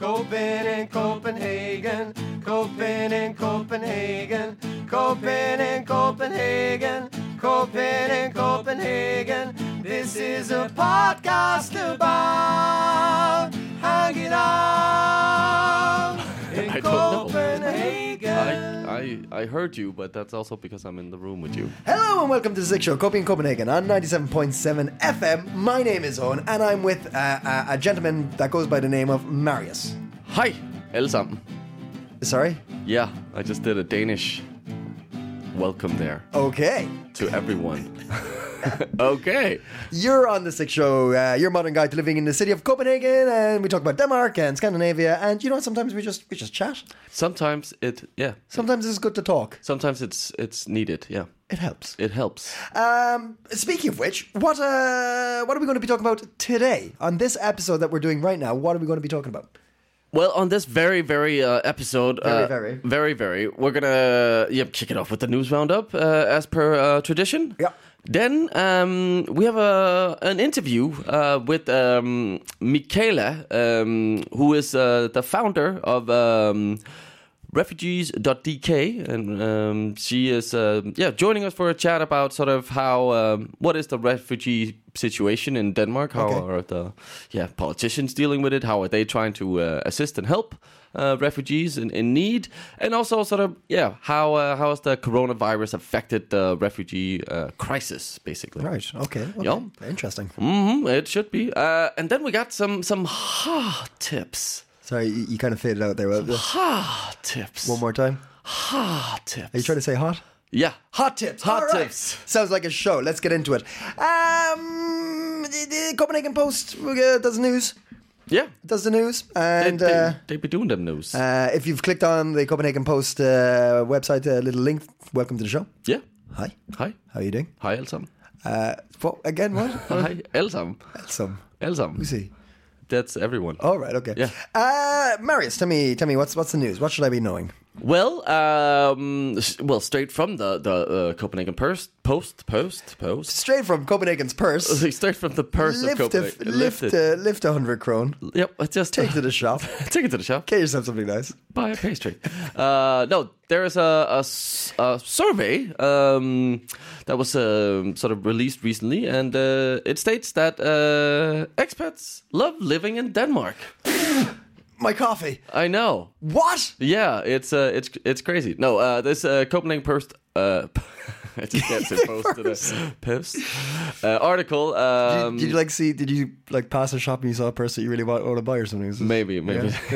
Copen in Copenhagen, Copen in Copenhagen, Copen in Copenhagen, Copen in Copenhagen. This is a podcast about hanging out I don't know. I, I I heard you, but that's also because I'm in the room with you. Hello and welcome to the Six Show, Copy in Copenhagen on 97.7 FM. My name is Owen and I'm with uh, a, a gentleman that goes by the name of Marius. Hi, alle sammen. Sorry? Yeah, I just did a Danish welcome there Okay. to everyone. okay. You're on the Six Show, uh, your modern guide to living in the city of Copenhagen, and we talk about Denmark and Scandinavia, and you know what? Sometimes we just we just chat. Sometimes it yeah. Sometimes it's good to talk. Sometimes it's it's needed. Yeah. It helps. It helps. Um, speaking of which, what uh, what are we going to be talking about today on this episode that we're doing right now? What are we going to be talking about? Well, on this very, very uh, episode, Very, uh, very. very, very, we're gonna yeah kick it off with the news roundup uh, as per uh, tradition. Yeah. Then um, we have a an interview uh, with um, Michala, um, who is uh, the founder of um, refugees.dk and um, she is uh, yeah joining us for a chat about sort of how um, what is the refugee situation in Denmark how Okay. are the yeah politicians dealing with it how are they trying to uh, assist and help uh, refugees in, in need and also sort of yeah how uh, how has the coronavirus affected the refugee uh, crisis basically Right. Okay. okay. Yeah. Interesting. hmm it should be uh, and then we got some some ha tips Sorry, you, you kind of faded out there. Well, ha tips One more time. Hot tips Are you trying to say hot? yeah Hot tips. Hot All right. tips. Sounds like a show. Let's get into it. Um, the, the Copenhagen Post uh, does the news. Yeah. Does the news, They, and they, uh, they be doing them news. uh, if you've clicked on the Copenhagen Post uh, website, a little link. Welcome to the show. yeah. Hi. Hi. How are you doing? Hi, sammen. Uh, what, again, what? Hi, alle sammen. Some. Alle sammen. Let me see. That's everyone. All right. Okay. Yeah. Uh, Marius, tell me, tell me, what's what's the news? What should I be knowing? Well, um, well, straight from the the uh, Copenhagen Post, Post, Post, Post. Straight from Copenhagen's purse. Straight from the purse lift, of a, Copenhagen. lift, it. a, lift a hundred krone. Yep. Just Take it to the shop. take it to the shop. Get yourself something nice. buy a pastry. uh, no, there is a, a a survey um, that was um sort of released recently, and uh, it states that uh, expats love living in Denmark. My coffee. I know. What? Yeah, it's uh, it's it's crazy. No, uh, this uh, Copenhagen Post. Uh, I just can't say post today. Post uh, article. Um, did, did you like see? Did you like pass a shop and you saw a person that you really want, want to buy or something? Maybe, maybe.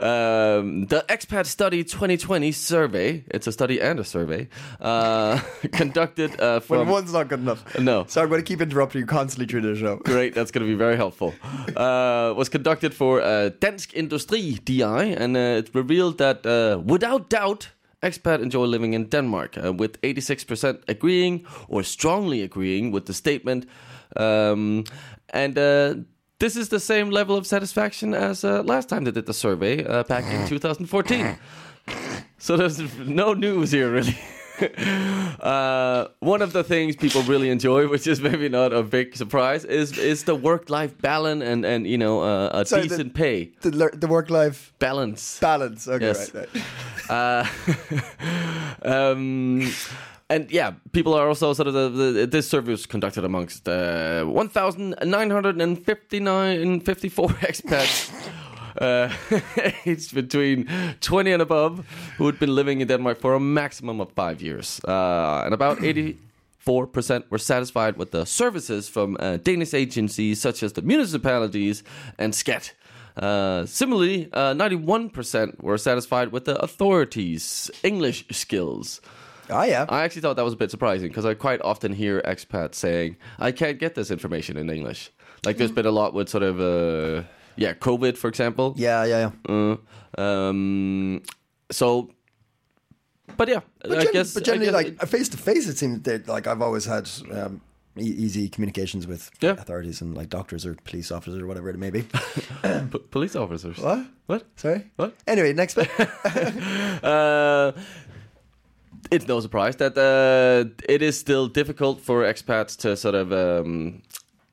um, the Expat Study 2020 survey, it's a study and a survey, uh, conducted uh, from. one's not good enough. No. Sorry, I'm going to keep interrupting you constantly through the show. Great, that's going to be very helpful. Uh, was conducted for uh, Dansk Industri, DI, and uh, it revealed that uh, without doubt, expat enjoy living in Denmark, uh, with 86% agreeing or strongly agreeing with the statement. Um, and uh, this is the same level of satisfaction as uh, last time they did the survey uh, back in 2014. So there's no news here, really. uh, one of the things people really enjoy, which is maybe not a big surprise, is is the work-life balance and and you know uh, a Sorry, the- decent pay The, the work life balance. balance. Okay, Yes. right, right. Uh, um, and yeah, people are also sort of the, the this survey was conducted amongst uh, 1,959 54 expats. Uh, aged between 20 and above who had been living in Denmark for a maximum of five years. Uh, and about 84% were satisfied with the services from uh, Danish agencies such as the municipalities and SKAT. Uh, similarly, uh, 91% were satisfied with the authorities' English skills. Oh, yeah. I actually thought that was a bit surprising because I quite often hear expats saying, I can't get this information in English. Like there's been a lot with sort of uh, yeah, COVID, for example. Yeah, yeah, yeah. Uh, um, so, but yeah, But, I guess. but I generally, guess- like face to face, it seems that like I've always had um, e- easy communications with Yeah. authorities and like doctors or police officers or whatever it may be. P- police officers. what? What? Sorry. What? Anyway, next bit. Uh, it's no surprise that uh, it is still difficult for expats to sort of um,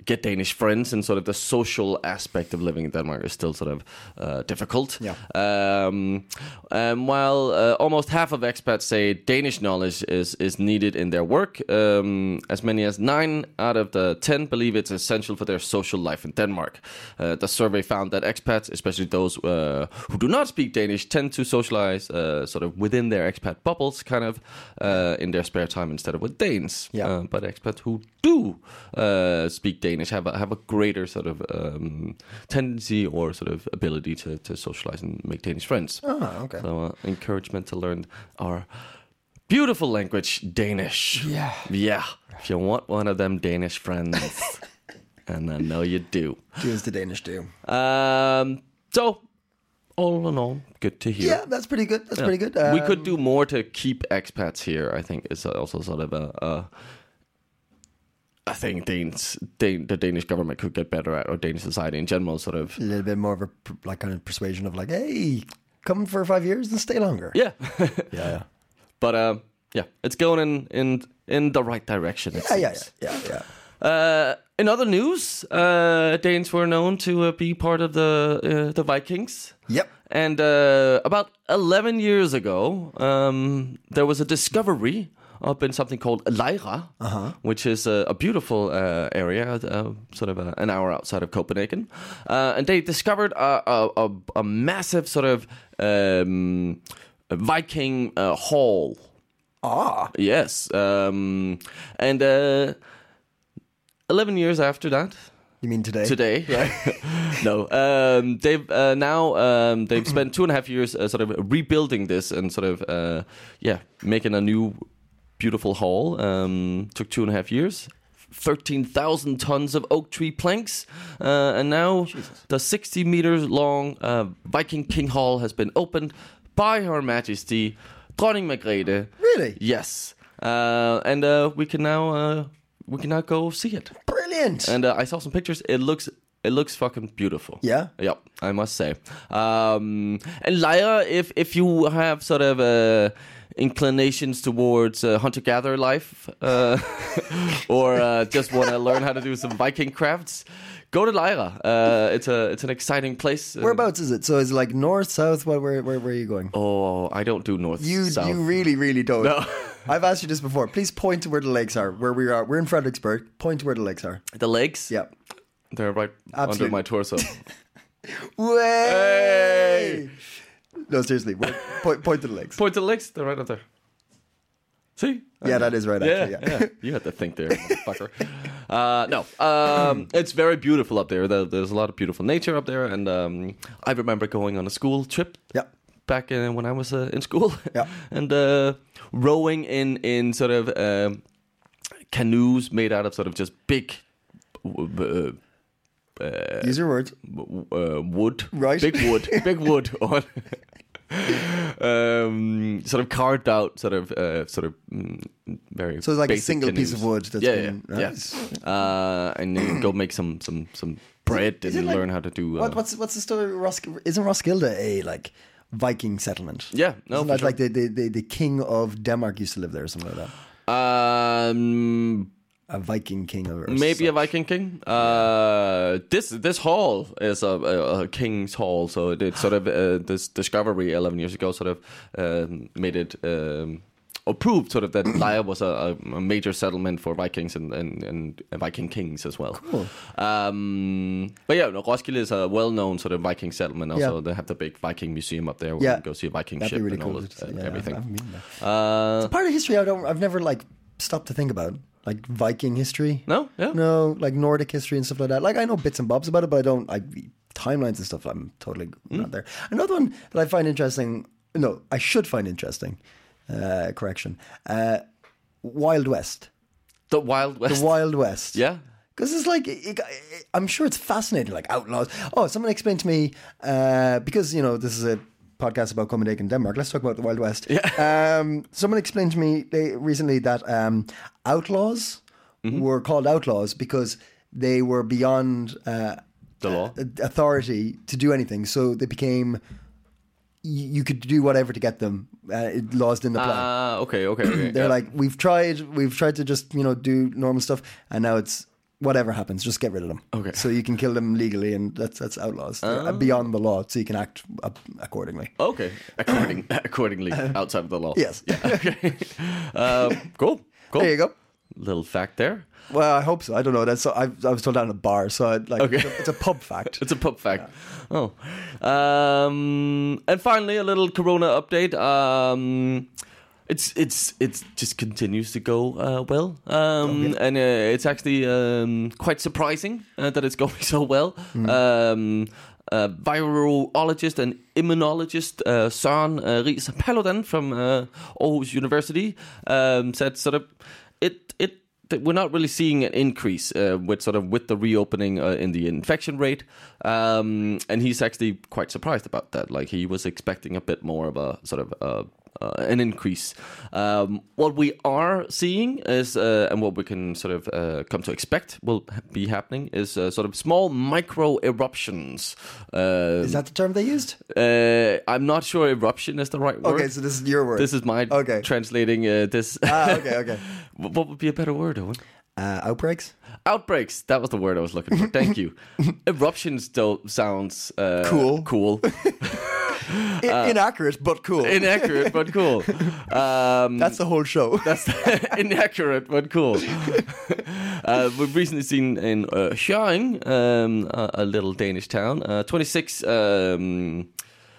get Danish friends, and sort of the social aspect of living in Denmark is still sort of uh, difficult. Yeah. Um, um, while uh, almost half of expats say Danish knowledge is is needed in their work, um, as many as nine out of the ten believe it's essential for their social life in Denmark. Uh, the survey found that expats, especially those uh, who do not speak Danish, tend to socialize uh, sort of within their expat bubbles, kind of uh, in their spare time instead of with Danes. Yeah. But expats who do uh, speak Danish have a, have a greater sort of um, tendency or sort of ability to, to socialize and make Danish friends. oh, okay. So uh, encouragement to learn our beautiful language, Danish. Yeah. Yeah. If you want one of them Danish friends, and I know you do. Do as the Danish do. Um, so, all in all, good to hear. Yeah, that's pretty good. That's Yeah. pretty good. we could Um, do more to keep expats here. I think is also sort of a. a I think Danes, Dan, the Danish government could get better at, or Danish society in general, sort of. a little bit more of a like kind of persuasion of like, hey, come for five years and stay longer. Yeah, yeah, yeah, but uh, yeah, it's going in in in the right direction. It yeah, yeah, yeah, yeah. Uh, in other news, uh, Danes were known to uh, be part of the uh, the Vikings. Yep. And uh, about 11 years ago, um, there was a discovery up in something called Lejre, which is a, a beautiful uh, area, uh, sort of a, an hour outside of Copenhagen. Uh, and they discovered a, a, a, a massive sort of um, Viking uh, hall. Ah, Yes. Um, and uh, 11 years after that, you mean today? today. Right? No, um, they've uh, now um, they've spent two and a half years uh, sort of rebuilding this and sort of uh, yeah making a new beautiful hall. Um, took two and a half years. 13,000 tons of oak tree planks. Uh, and now the 60 meters long uh, Viking King Hall has been opened by Her Majesty Dronning Margrethe. Really? Yes. Uh, and uh, we can now uh, we can now go see it. Brilliant. And uh, I saw some pictures. It looks it looks fucking beautiful. Yeah? Yep, I must say. Um, and Lejre, if if you have sort of uh, inclinations towards uh, hunter gatherer life, uh, or uh, just want to learn how to do some Viking crafts, go to Lejre. Uh, it's a it's an exciting place. Uh, Whereabouts is it? So is it like north, south? What? Where? Where? Where are you going? Oh, I don't do north. You south. you really really don't. No. I've asked you this before. Please point to where the lakes are. Where we are. We're in Frederiksberg. Point to where the lakes are. the legs. Yep. they're right Absolutely. under my torso. Way. No, seriously. Point, point to the lakes. Point to the legs. They're right up there. See? Yeah, that is right. Yeah, Actually, yeah. You had to think there, fucker. Uh, no, um, it's very beautiful up there. There- There's a lot of beautiful nature up there, and um, I remember going on a school trip Yeah. back in, when I was uh, in school, Yeah. and uh, rowing in in sort of um, canoes made out of sort of just big. Uh, Use your words. uh, wood, Right. Big wood, big wood on. um, sort of carved out, sort of, uh, sort of mm, very. So it's like a single piece of wood that's yeah, been- yeah, nice. yeah. Uh, and then go make some some some bread and like- learn how to do. Uh, What, what's what's the story? Ros- isn't Roskilde a like Viking settlement? Yeah, no, that sure. like the, the, the, the king of Denmark used to live there or something like that? Um, A Viking king or maybe a Viking king. Uh, this this hall is a, a, a king's hall, so it, it sort of uh, this discovery eleven years ago sort of um, made it. Um, or proved sort of that Lejre was a, a major settlement for Vikings and, and, and Viking kings as well. Cool. Um, but yeah, no, Roskilde is a well-known sort of Viking settlement. Also, Yeah. they have the big Viking museum up there where Yeah. you can go see a Viking That'd ship really and cool. all this, uh, yeah, everything. I haven't been there. Uh, Part of history I don't. I've never like stopped to think about like Viking history. no, yeah, No, like Nordic history and stuff like that. Like I know bits and bobs about it, but I don't like timelines and stuff. I'm totally Hmm? not there. Another one that I find interesting. No, I should find interesting. Uh, correction. Uh, Wild West. the Wild West. The Wild West. Yeah. Because it's like, it, it, I'm sure it's fascinating, like outlaws. Oh, someone explained to me, uh, because, you know, this is a podcast about Copenhagen, Denmark. Let's talk about the Wild West. Yeah. Um, someone explained to me they, recently that um, outlaws were called outlaws because they were beyond uh, The law. authority to do anything. So they became, you, could do whatever to get them. Uh, laws didn't apply. Ah, okay, okay. okay. They're yeah. like, we've tried, we've tried to just you know do normal stuff, and now it's whatever happens, just get rid of them. Okay. So you can kill them legally, and that's that's outlaws uh, beyond the law, so you can act accordingly. Okay, according accordingly outside of the law. Yes. Okay. um, cool. Cool. There you go. Little fact there. Well, I hope so. I don't know. That's so, I, I was told down at a bar, so I'd like Okay. it's, a, it's a pub fact. It's a pub fact. Oh. Um, and finally, a little Corona update. Um, it's it's it's just continues to go uh, well, um, and uh, it's actually um, quite surprising uh, that it's going so well. Um, uh, virologist and immunologist uh, Søren uh, Ries Paludan from uh, Aarhus University um, said sort of it it that we're not really seeing an increase uh, with sort of with the reopening uh, in the infection rate, um, and he's actually quite surprised about that. Like he was expecting a bit more of a sort of uh, an increase. Um, what we are seeing is, uh, and what we can sort of uh, come to expect will be happening is uh, sort of small micro eruptions. Uh, Is that the term they used? uh, I'm not sure eruption is the right word. Okay, so this is your word. this is my Okay. translating uh, this. ah, okay, okay. What what would be a better word, Owen? Uh, outbreaks. Outbreaks. That was the word I was looking for. Thank you. Eruptions still sounds uh, Cool. Cool. I- inaccurate, but cool. Inaccurate, but cool. Um, That's the whole show. that's inaccurate, but cool. uh, we've recently seen in uh, um, a, a little Danish town, uh, 26 um,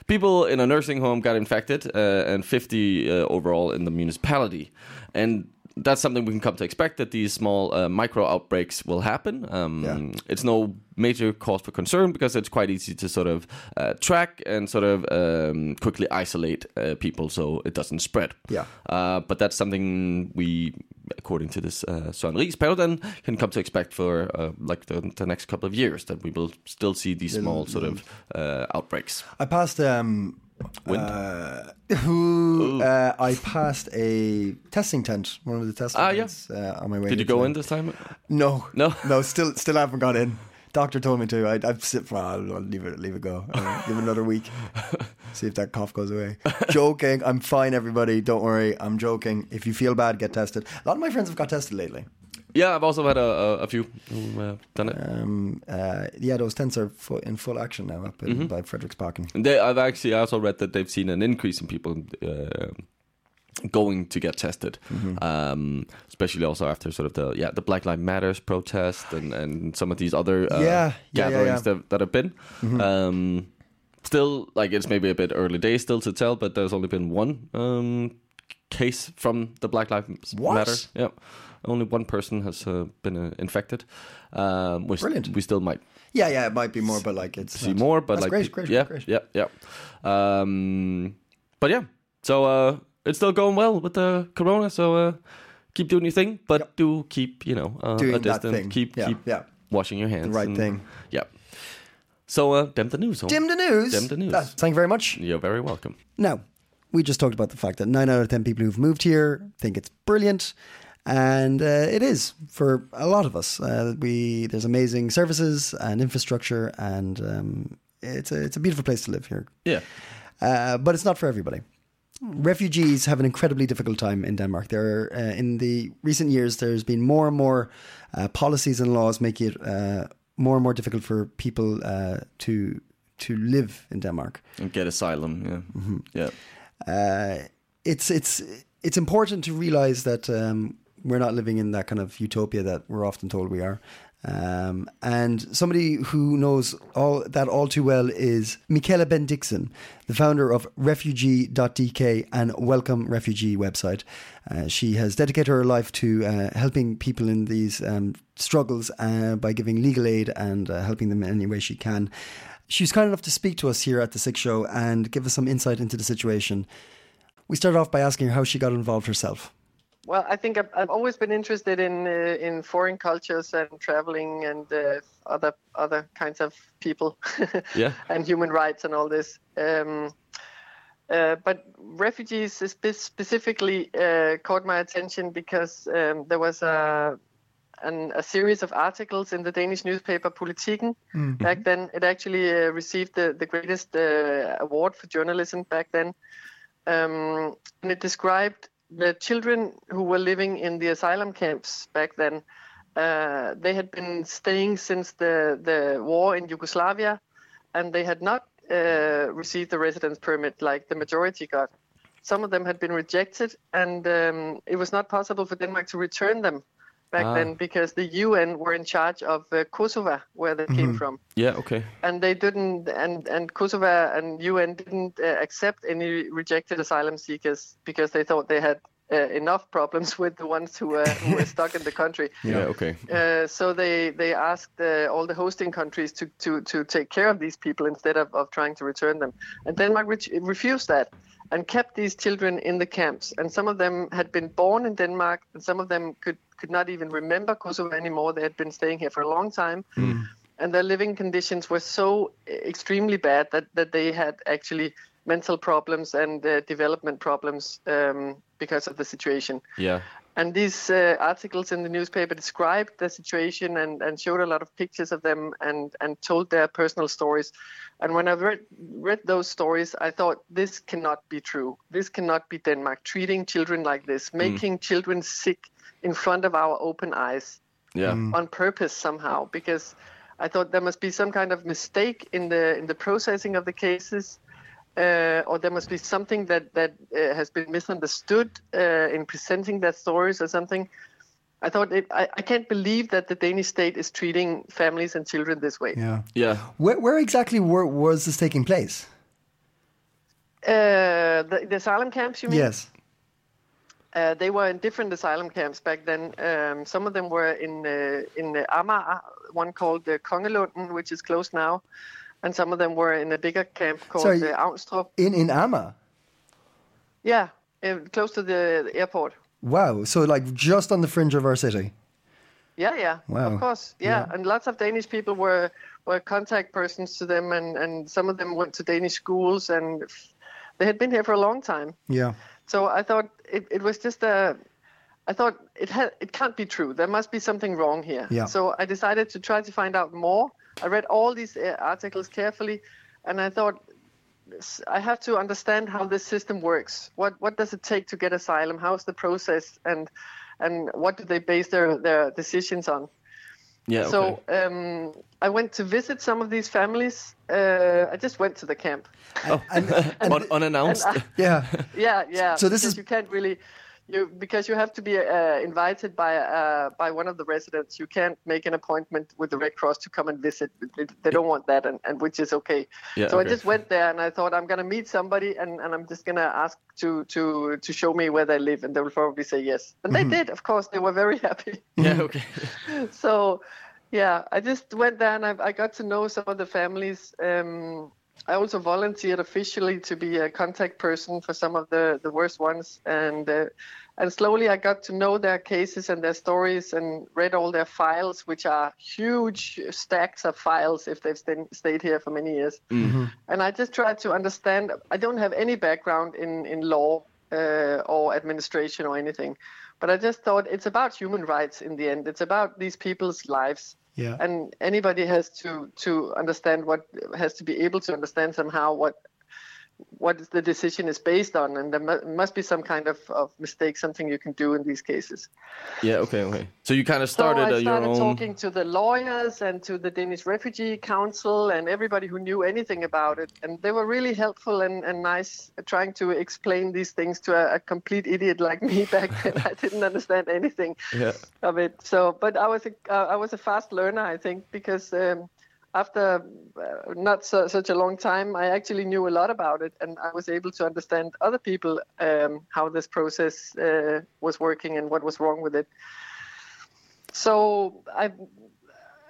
people in a nursing home got infected, uh, and 50 uh, overall in the municipality. And that's something we can come to expect that these small uh, micro outbreaks will happen. Um, Yeah. It's no major cause for concern because it's quite easy to sort of uh, track and sort of um, quickly isolate uh, people so it doesn't spread. Yeah. Uh, but that's something we, according to this uh, Søren Ries can come to expect for uh, like the, the next couple of years that we will still see these small sort of uh, outbreaks. I passed um? Uh, who uh, I passed a testing tent, one of the testing Ah, yeah. tents uh, on my way. Did you go in this time? No, No? no. Still, still haven't got in. Doctor told me to. I, I've sit. Well, I'll, I'll leave it. Leave it go. Uh, give it another week. See if that cough goes away. joking. I'm fine. Everybody, don't worry. I'm joking. If you feel bad, get tested. A lot of my friends have got tested lately. Yeah, I've also had a, a, a few who uh, done it. Um, uh, yeah, those tents are fu- in full action now up in, by Frederiksparken. They, I've actually also read that they've seen an increase in people uh, going to get tested, um, especially also after sort of the yeah the Black Lives Matters protest and, and some of these other uh, Yeah, yeah, gatherings yeah. That, that have been. Um, still, like it's maybe a bit early days still to tell, but there's only been one um, case from the Black Lives What? Matter. Yeah, only one person has uh, been uh, infected. Um, we Brilliant. We still might Yeah, yeah, it might be more, but like it's see not- more, but like great, great, yeah, great. yeah, yeah. Um, but yeah, so uh, it's still going well with the corona. So uh, keep doing your thing, but do keep you know uh, Doing a that distance. thing. Keep Yeah, keep yeah. washing your hands. The right and- thing. Yeah. So uh, dem the news. huh? Dim the news. Dim the news. Thank you very much. You're very welcome. Now, we just talked about the fact that nine out of ten people who've moved here think it's brilliant, and uh, it is for a lot of us. Uh, we there's amazing services and infrastructure, and um, it's a it's a beautiful place to live here. Yeah. Uh, but it's not for everybody. Refugees have an incredibly difficult time in Denmark. There, uh, in the recent years, there's been more and more uh, policies and laws making it uh, more and more difficult for people uh, to to live in Denmark. And get asylum. Yeah. Mm-hmm. Yeah. uh, it's it's it's important to realize that um, we're not living in that kind of utopia that we're often told we are. Um, and somebody who knows all that all too well is Michala Bendixen, the founder of Refugee.dk and Welcome Refugee website. Uh, she has dedicated her life to uh, helping people in these um, struggles uh, by giving legal aid and uh, helping them in any way she can. She was kind enough to speak to us here at the Six Show and give us some insight into the situation. We started off by asking her how she got involved herself. Well, I think I've, I've always been interested in uh, in foreign cultures and traveling and uh, other other kinds of people, Yeah. and human rights and all this. Um, uh, but refugees specifically uh, caught my attention because um, there was a an, a series of articles in the Danish newspaper Politiken back then. It actually uh, received the, the greatest uh, award for journalism back then. Um, and it described the children who were living in the asylum camps back then. Uh, they had been staying since the, the war in Yugoslavia, and they had not uh, received the residence permit like the majority got. Some of them had been rejected, and um, it was not possible for Denmark to return them back Ah. then because the UN were in charge of uh, Kosovo, where they came from Yeah. Okay. and they didn't and and Kosovo and UN didn't uh, accept any rejected asylum seekers because they thought they had uh, enough problems with the ones who were who were stuck in the country. Yeah. okay. Uh, so they they asked uh, all the hosting countries to, to, to take care of these people instead of, of trying to return them. And Denmark re- refused that and kept these children in the camps. And some of them had been born in Denmark, and some of them could could not even remember Kosovo anymore. They had been staying here for a long time, and their living conditions were so extremely bad that that they had actually mental problems and uh, development problems um, because of the situation. Yeah. And these uh, articles in the newspaper described the situation and, and showed a lot of pictures of them and, and told their personal stories. And when I read, read those stories, I thought, this cannot be true. This cannot be Denmark, treating children like this, making children sick in front of our open eyes Yeah. on purpose somehow because I thought there must be some kind of mistake in the in the processing of the cases, uh, or there must be something that that uh, has been misunderstood uh, in presenting their stories or something. I thought it, I, I can't believe that the Danish state is treating families and children this way. Yeah. Yeah. Where, where exactly were, was this taking place? Uh, the, the asylum camps, you mean? Yes. Uh, they were in different asylum camps back then. Um, some of them were in uh, in Amager, one called the Kongelunden, which is closed now, and some of them were in a bigger camp called Sorry. uh. In in Amager. Yeah, uh, close to the, airport. Wow. So like just on the fringe of our city. Yeah, yeah, Wow. of course, yeah. and lots of Danish people were were contact persons to them, and and some of them went to Danish schools, and they had been here for a long time. Yeah. So I thought it, it was just a. I thought it had it can't be true. There must be something wrong here. Yeah. So I decided to try to find out more. I read all these uh, articles carefully, and I thought I have to understand how this system works. What what does it take to get asylum? How's the process, and and what do they base their their decisions on? Yeah. Okay. So um, I went to visit some of these families. Uh, I just went to the camp. Un- unannounced. Yeah. Yeah, yeah. So this is- you can't really you because you have to be uh, invited by uh, by one of the residents. You can't make an appointment with the Red Cross to come and visit. They, they don't want that, and, and which is okay. Yeah, so okay. I just went there, and I thought I'm gonna meet somebody, and, and I'm just gonna ask to to to show me where they live, and they will probably say yes. And Mm-hmm. they did, of course. They were very happy. yeah. Okay. so yeah i just went there and I, I got to know some of the families um, i also volunteered officially to be a contact person for some of the, the worst ones and uh, and slowly i got to know their cases and their stories and read all their files which are huge stacks of files if they've sta- stayed here for many years. And i just tried to understand i don't have any background in in law uh, or administration or anything but i just thought it's about human rights in the end. It's about these people's lives Yeah. and anybody has to to understand what has to be able to understand somehow what what the decision is based on and there mu- must be some kind of, of mistake something you can do in these cases Yeah. Okay. Okay. So you kind of started, so I started own. talking to the lawyers and to the Danish Refugee Council and everybody who knew anything about it. And they were really helpful and, and nice trying to explain these things to a, a complete idiot like me back then. I didn't understand anything Yeah. of it. So, but I was a, uh, I was a fast learner, I think, because um, after uh, not so, such a long time, I actually knew a lot about it, and I was able to understand other people um, how this process uh, was working and what was wrong with it. So I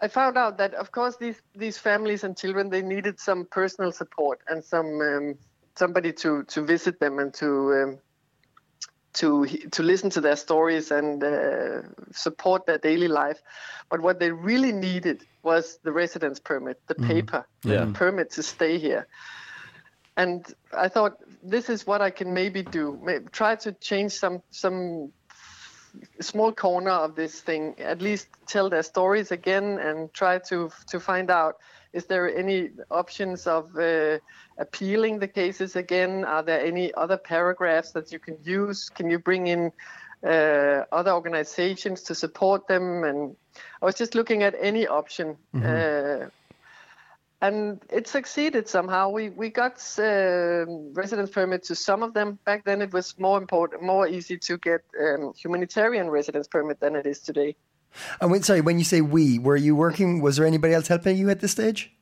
I found out that of course these these families and children they needed some personal support and some um, somebody to to visit them and to um, to to listen to their stories and uh, support their daily life. But what they really needed was the residence permit, the paper, Yeah. the permit to stay here. And I thought this is what I can maybe do. May- Try to change some some small corner of this thing. At least tell their stories again and try to to find out is there any options of uh, appealing the cases again? Are there any other paragraphs that you can use? Can you bring in uh, other organizations to support them? And I was just looking at any option. Uh, and it succeeded somehow. We we got um residence permit to some of them. Back then, it was more important, more easy to get um, humanitarian residence permit than it is today. And when, sorry, when you say we, were you working? Was there anybody else helping you at this stage?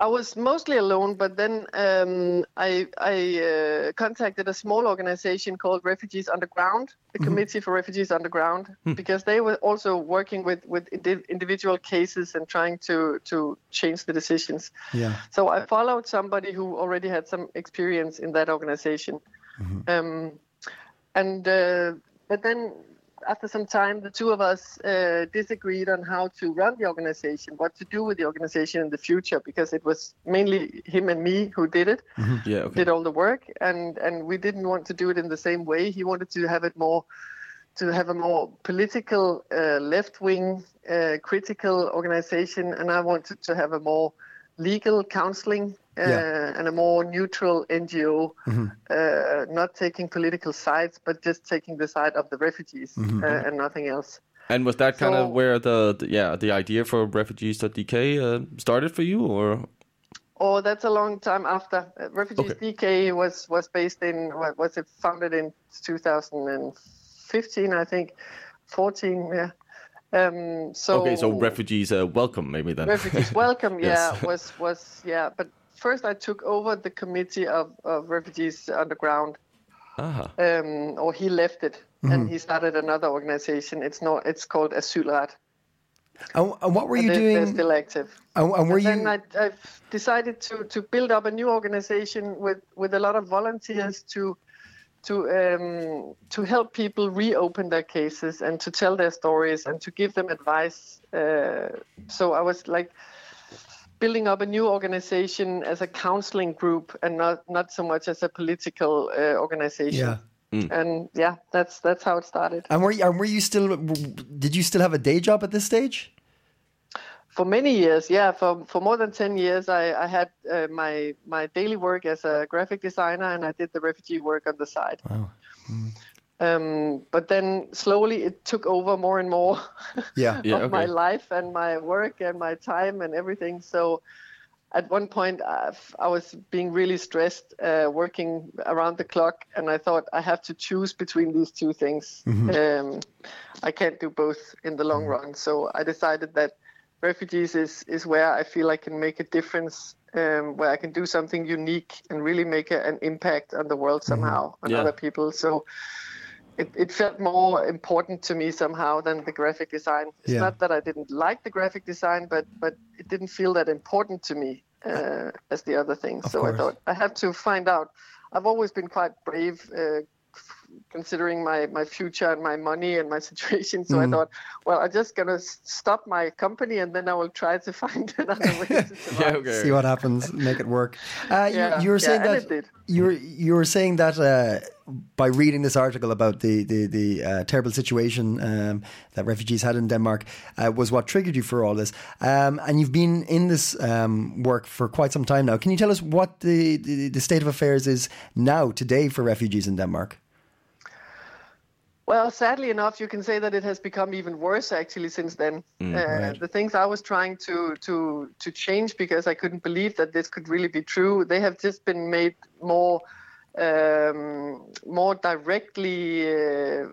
I was mostly alone, but then um, I, I uh, contacted a small organization called Refugees Underground, the Committee for Refugees Underground, because they were also working with with indi- individual cases and trying to to change the decisions. Yeah. So I followed somebody who already had some experience in that organization. Um, and uh, but then after some time, the two of us uh, disagreed on how to run the organization, what to do with the organization in the future, because it was mainly him and me who did it, Yeah, okay. did all the work, and and we didn't want to do it in the same way. He wanted to have it more to have a more political, uh, left-wing, uh, critical organization, and I wanted to have a more legal counseling Yeah. and a more neutral NGO, uh, not taking political sides, but just taking the side of the refugees uh, and nothing else. And was that kind of where the, the yeah the idea for refugees.dk uh, started for you, or Oh, that's a long time after. Uh, Refugees DK was was based in what was it founded in 2015, I think, 14. Yeah. Um, so okay, so refugees uh, welcome maybe then. refugees welcome. Yeah, Yes. was was yeah. But first, I took over the committee of, of refugees underground. Ah, Um, or he left it and he started another organization. It's not. It's called Asylret. And, and what were you They're, they're doing? still active. And, and were And you? then I, I've decided to, to build up a new organization with, with a lot of volunteers to to um, to help people reopen their cases and to tell their stories and to give them advice. Uh, so I was like building up a new organization as a counseling group and not not so much as a political uh, organization. yeah. And yeah, that's that's how it started. And were you, and were you still? Did you still have a day job at this stage? For many years, yeah, for for more than ten years, I I had uh, my my daily work as a graphic designer, and I did the refugee work on the side. Wow. Um, but then slowly it took over more and more Yeah. Yeah, of okay. my life and my work and my time and everything. So at one point uh, I was being really stressed, uh, working around the clock, and I thought I have to choose between these two things. Um, I can't do both in the long run. So I decided that refugees is is where I feel I can make a difference. Um, where I can do something unique and really make a, an impact on the world somehow on Yeah. other people. So it, it felt more important to me somehow than the graphic design. It's Yeah. not that I didn't like the graphic design, but but it didn't feel that important to me uh, as the other things. so course. I thought I have to find out. I've always been quite brave, uh, considering my my future and my money and my situation. So Mm-hmm. I thought, well, I'm just gonna stop my company and then I will try to find another way to survive. yeah, okay. See what happens. Make it work. Uh, you, Yeah, you were saying and that you were you were saying that uh, by reading this article about the the, the uh, terrible situation um, that refugees had in Denmark uh, was what triggered you for all this. Um, and you've been in this um, work for quite some time now. Can you tell us what the, the the state of affairs is now today for refugees in Denmark? Well, sadly enough, you can say that it has become even worse actually since then. uh, The things I was trying to to to change because I couldn't believe that this could really be true. They have just been made more um, more directly. Uh,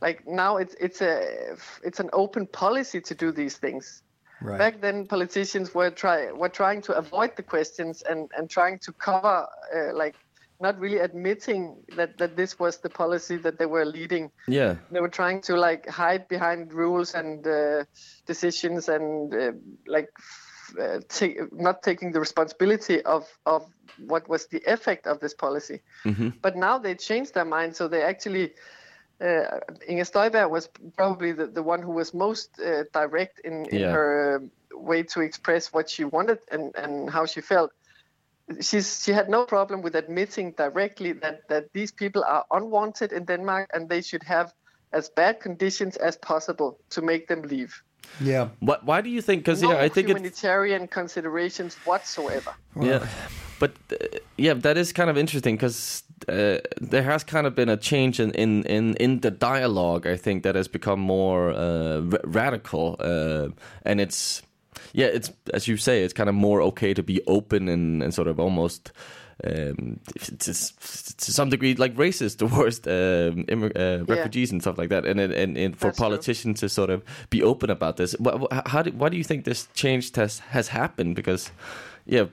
like now, it's it's a it's an open policy to do these things. Right. Back then, politicians were try were trying to avoid the questions and and trying to cover uh, like not really admitting that that this was the policy that they were leading. Yeah. They were trying to like hide behind rules and uh, decisions and uh, like uh, ta- not taking the responsibility of of what was the effect of this policy. But now they changed their mind, so they actually. Uh, Inger Støjberg was probably the, the one who was most uh, direct in, in Yeah. her way to express what she wanted and, and how she felt. She's, she had no problem with admitting directly that, that these people are unwanted in Denmark and they should have as bad conditions as possible to make them leave. Yeah. Why, why do you think? Because No yeah, I think it. humanitarian considerations whatsoever. Yeah, but uh, yeah, that is kind of interesting because uh, there has kind of been a change in, in, in, in the dialogue. I think that has become more uh, ra- radical, uh, and it's yeah, it's as you say, it's kind of more okay to be open and, and sort of almost. Um, to, to some degree, like racist towards um, immig- uh, refugees and stuff like that, and and, and, and for That's true. politicians to sort of be open about this. How do, why do you think this change test has happened? Because yeah,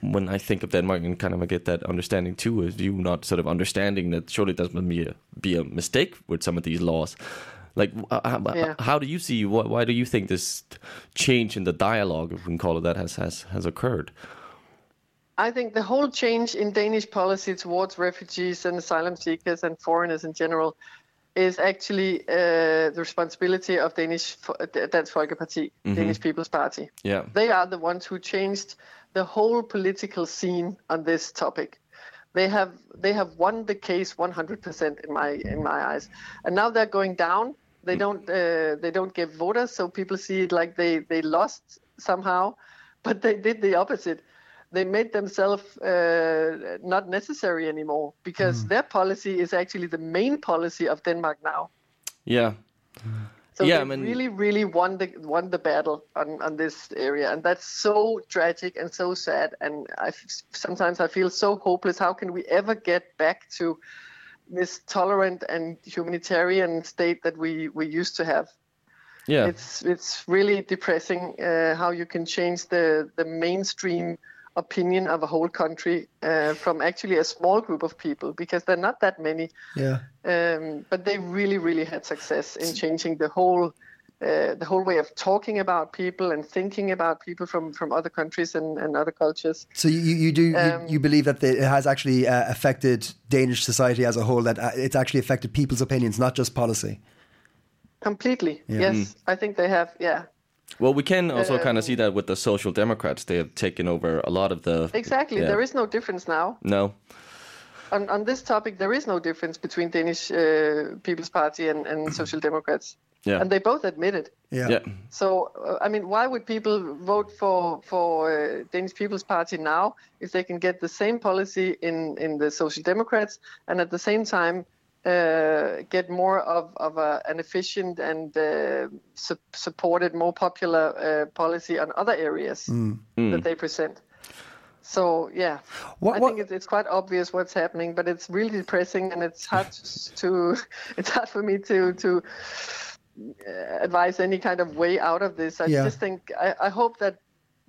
when I think of Denmark and kind of I get that understanding too, is you not sort of understanding that surely must be a, be a mistake with some of these laws. Like, uh, how, Yeah. how do you see? Why, why do you think this change in the dialogue, if we can call it that, has has has occurred? I think the whole change in Danish policy towards refugees and asylum seekers and foreigners in general is actually uh, the responsibility of Danish Dansk Folkeparti, Danish People's Party. Yeah, They are the ones who changed the whole political scene on this topic. They have they have won the case 100% in my in my eyes, and now they're going down. They don't uh, they don't get voters, so people see it like they they lost somehow, but they did the opposite. They made themselves uh, not necessary anymore because their policy is actually the main policy of Denmark now. yeah, So Yeah, they I mean- really, really won the won the battle on, on this area, and that's so tragic and so sad. And I f- sometimes I feel so hopeless. How can we ever get back to this tolerant and humanitarian state that we, we used to have? yeah. It's it's really depressing uh, how you can change the the mainstream opinion of a whole country uh, from actually a small group of people because they're not that many Yeah. um, but they really, really had success in changing the whole uh, the whole way of talking about people and thinking about people from, from other countries and, and other cultures. So you, you do you, Um, you believe that it has actually uh, affected Danish society as a whole? That uh, it's actually affected people's opinions, not just policy. Completely, Yeah. yes, I think they have. Yeah, Well, we can also Um, kind of see that with the Social Democrats, they have taken over a lot of the. exactly. Yeah. There is no difference now No. on, on this topic. There is no difference between Danish uh, People's Party and, and Social Democrats, Yeah. and they both admit it. Yeah. yeah. So, uh, I mean, why would people vote for for uh, Danish People's Party now if they can get the same policy in in the Social Democrats and at the same time uh, get more of of a, an efficient and uh, su- supported, more popular uh, policy on other areas that they present? So, yeah, What- I what- think it's, it's quite obvious what's happening, but it's really depressing, and it's hard to it's hard for me to to advise any kind of way out of this. I Yeah. just think I, I hope that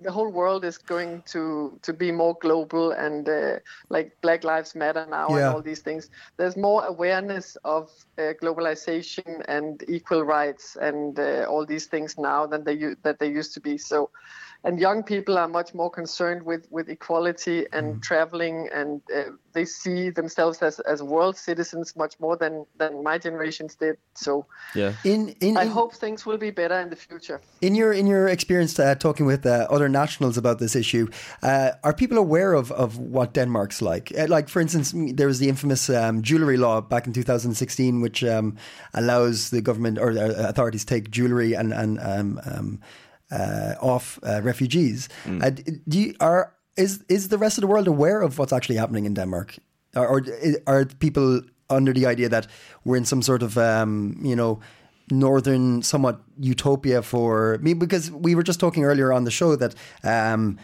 the whole world is going to to be more global and uh, like Black Lives Matter now Yeah. and all these things. There's more awareness of uh, globalization and equal rights and uh, all these things now than they that they used to be. So. And young people are much more concerned with, with equality and Mm. traveling, and uh, they see themselves as, as world citizens much more than, than my generations did. So Yeah. In in I in- hope things will be better in the future. In your in your experience uh, talking with uh, other nationals about this issue, uh, are people aware of, of what Denmark's like? Uh, like, for instance, there was the infamous um, jewelry law back in 2016, which um, allows the government or uh, authorities to take jewelry and and um, uh, off uh, refugees. Uh, do you, are is is the rest of the world aware of what's actually happening in Denmark, or, or are people under the idea that we're in some sort of um, you know northern somewhat utopia for me because we were just talking earlier on the show that um,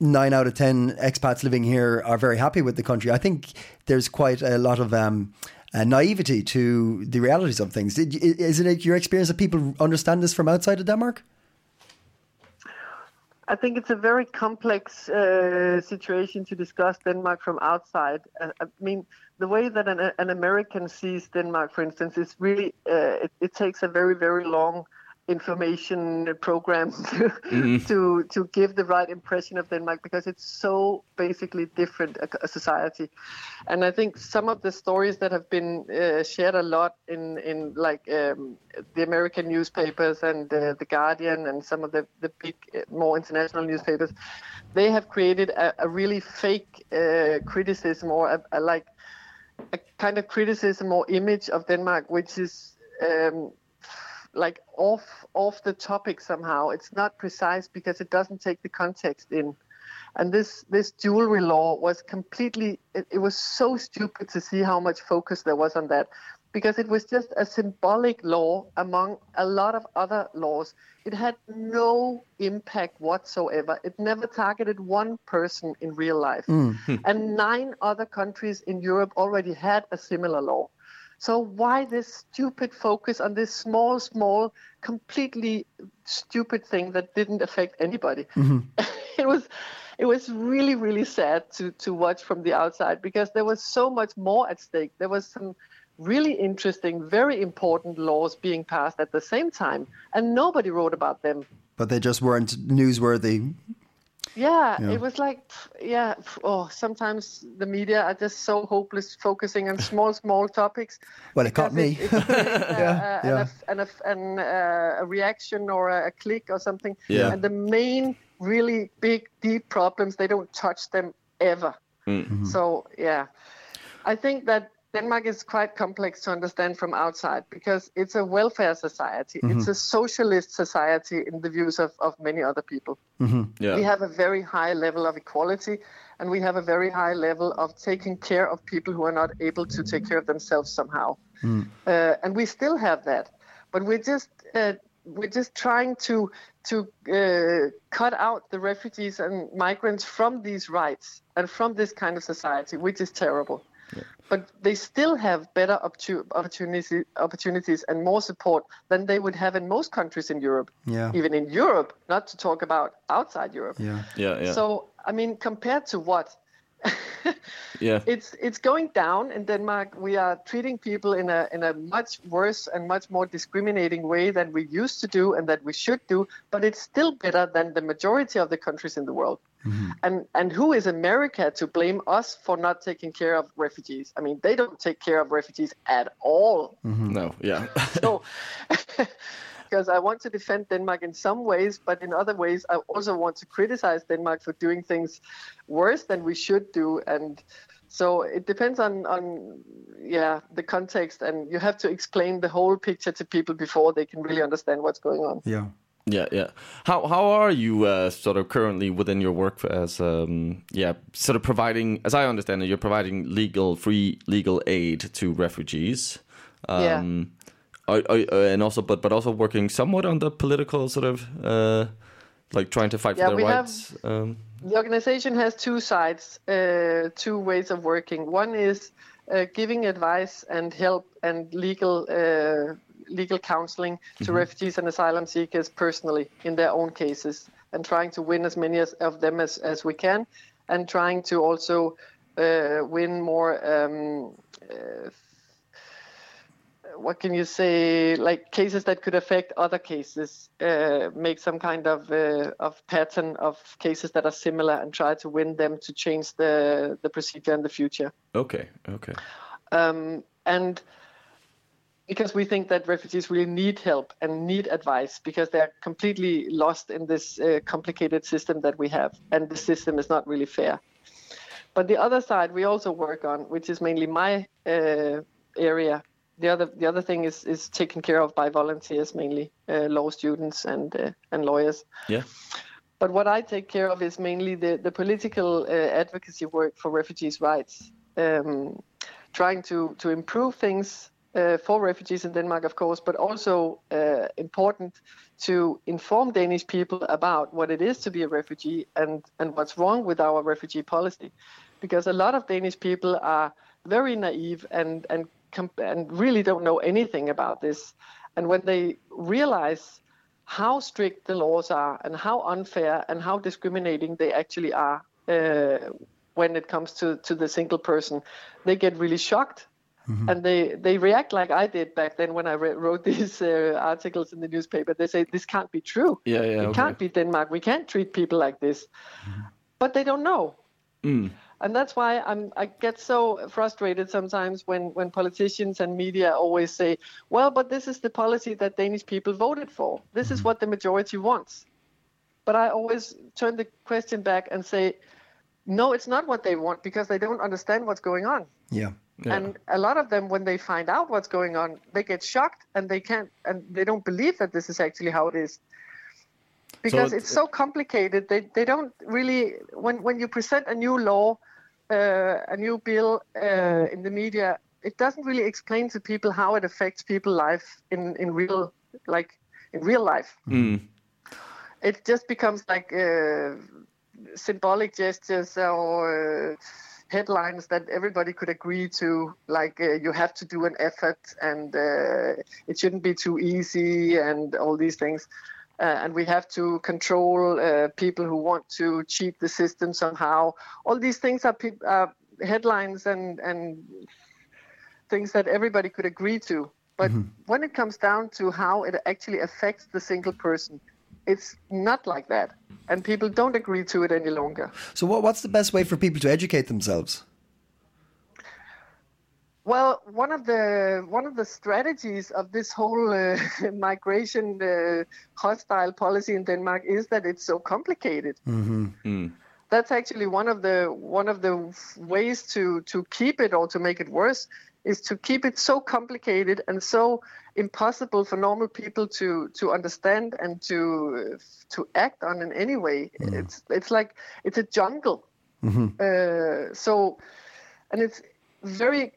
nine out of ten expats living here are very happy with the country. I think there's quite a lot of um, uh, naivety to the realities of things. Did, is it your experience that people understand this from outside of Denmark? I think it's a very complex uh, situation to discuss Denmark from outside. Uh, I mean, the way that an, an American sees Denmark, for instance, is really uh, it, it takes a very very long information program to, to to give the right impression of Denmark because it's so basically different a, a society, and I think some of the stories that have been uh, shared a lot in in like um, the American newspapers and uh, the Guardian and some of the the big uh, more international newspapers, they have created a, a really fake uh, criticism or a, a like a kind of criticism or image of Denmark, which is um, like off off the topic somehow. It's not precise because it doesn't take the context in. And this this jewelry law was completely. It, it was so stupid to see how much focus there was on that, because it was just a symbolic law among a lot of other laws. It had no impact whatsoever. It never targeted one person in real life. Mm. And nine other countries in Europe already had a similar law. So why this stupid focus on this small, small, completely stupid thing that didn't affect anybody? Mm-hmm. it was, it was really, really sad to to watch from the outside because there was so much more at stake. There was some really interesting, very important laws being passed at the same time, and nobody wrote about them. But they just weren't newsworthy. Yeah, Yeah. it was like, yeah, oh, sometimes the media are just so hopeless focusing on small, small topics. Well, it caught me. It, it creates uh, a, Yeah, a, yeah. An, aff- an, aff- an, uh, a reaction or a, a click or something. Yeah. And the main, really big, deep problems, they don't touch them ever. Mm. Mm-hmm. So, yeah. I think that Denmark is quite complex to understand from outside because it's a welfare society. It's a socialist society in the views of, of many other people. Yeah. we have a very high level of equality and we have a very high level of taking care of people who are not able to take care of themselves somehow. Uh, and we still have that but we're just uh, we're just trying to to uh, cut out the refugees and migrants from these rights and from this kind of society which is terrible but they still have better opportu- opportunity, opportunities and more support than they would have in most countries in Europe Yeah. even in Europe, not to talk about outside Europe. Yeah. Yeah, yeah. So, I mean, compared to what? yeah. It's it's going down in Denmark. We are treating people in a in a much worse and much more discriminating way than we used to do and that we should do. But it's still better than the majority of the countries in the world. Mm-hmm. And and who is America to blame us for not taking care of refugees? I mean, they don't take care of refugees at all. Mm-hmm. No, yeah. So, because I want to defend Denmark in some ways, but in other ways, I also want to criticize Denmark for doing things worse than we should do. And so it depends on, on yeah, the context, and you have to explain the whole picture to people before they can really understand what's going on. Yeah. Yeah, yeah. How how are you uh, sort of currently within your work as um yeah sort of providing as I understand it you're providing legal free legal aid to refugees. Um, Yeah. Are, are, uh, and also but but also working somewhat on the political sort of uh like trying to fight Yeah, for their have- rights. Um, The organization has two sides, uh, two ways of working. One is uh, giving advice and help and legal uh, legal counseling to refugees and asylum seekers personally in their own cases, and trying to win as many as, of them as, as we can, and trying to also uh, win more. Um, uh, what can you say like cases that could affect other cases uh, make some kind of uh, of pattern of cases that are similar and try to win them to change the the procedure in the future okay, okay. um, and because we think that refugees really need help and need advice because they're completely lost in this uh, complicated system that we have and the system is not really fair but the other side we also work on which is mainly my uh, area the other the other thing is is taken care of by volunteers mainly uh, law students and uh, and lawyers Yeah. but what I take care of is mainly the, the political uh, advocacy work for refugees' rights, um, trying to, to improve things uh, for refugees in Denmark, of course, but also uh, important to inform Danish people about what it is to be a refugee and, and what's wrong with our refugee policy. Because a lot of Danish people are very naive and, and, com- and really don't know anything about this. And when they realize how strict the laws are and how unfair and how discriminating they actually are uh, when it comes to, to the single person, they get really shocked and they they react like I did back then when I re- wrote these uh, articles in the newspaper. They say this can't be true. Yeah, yeah, It okay. can't be Denmark. We can't treat people like this. But they don't know. And that's why I'm, I get so frustrated sometimes when, when politicians and media always say, well, but this is the policy that Danish people voted for. This is mm-hmm. what the majority wants. But I always turn the question back and say, no, it's not what they want because they don't understand what's going on. Yeah. And a lot of them, when they find out what's going on, they get shocked and they can't, and they don't believe that this is actually how it is. Because it- it's so complicated. They, they don't really, when, when you present a new law, uh, a new bill uh, in the media, it doesn't really explain to people how it affects people's life in, in real, like in real life. It just becomes like uh, symbolic gestures or uh, headlines that everybody could agree to, like uh, you have to do an effort and uh, it shouldn't be too easy and all these things. Uh, and we have to control uh, people who want to cheat the system somehow. All these things are, peop are headlines and, and things that everybody could agree to. But when it comes down to how it actually affects the single person, it's not like that. And people don't agree to it any longer. So, what, what's the best way for people to educate themselves? Well, one of the one of the strategies of this whole uh, migration uh, hostile policy in Denmark is that it's so complicated. That's actually one of the one of the ways to to keep it or to make it worse is to keep it so complicated and so impossible for normal people to to understand and to uh, to act on in any way. It's it's like it's a jungle. Uh, so, and it's very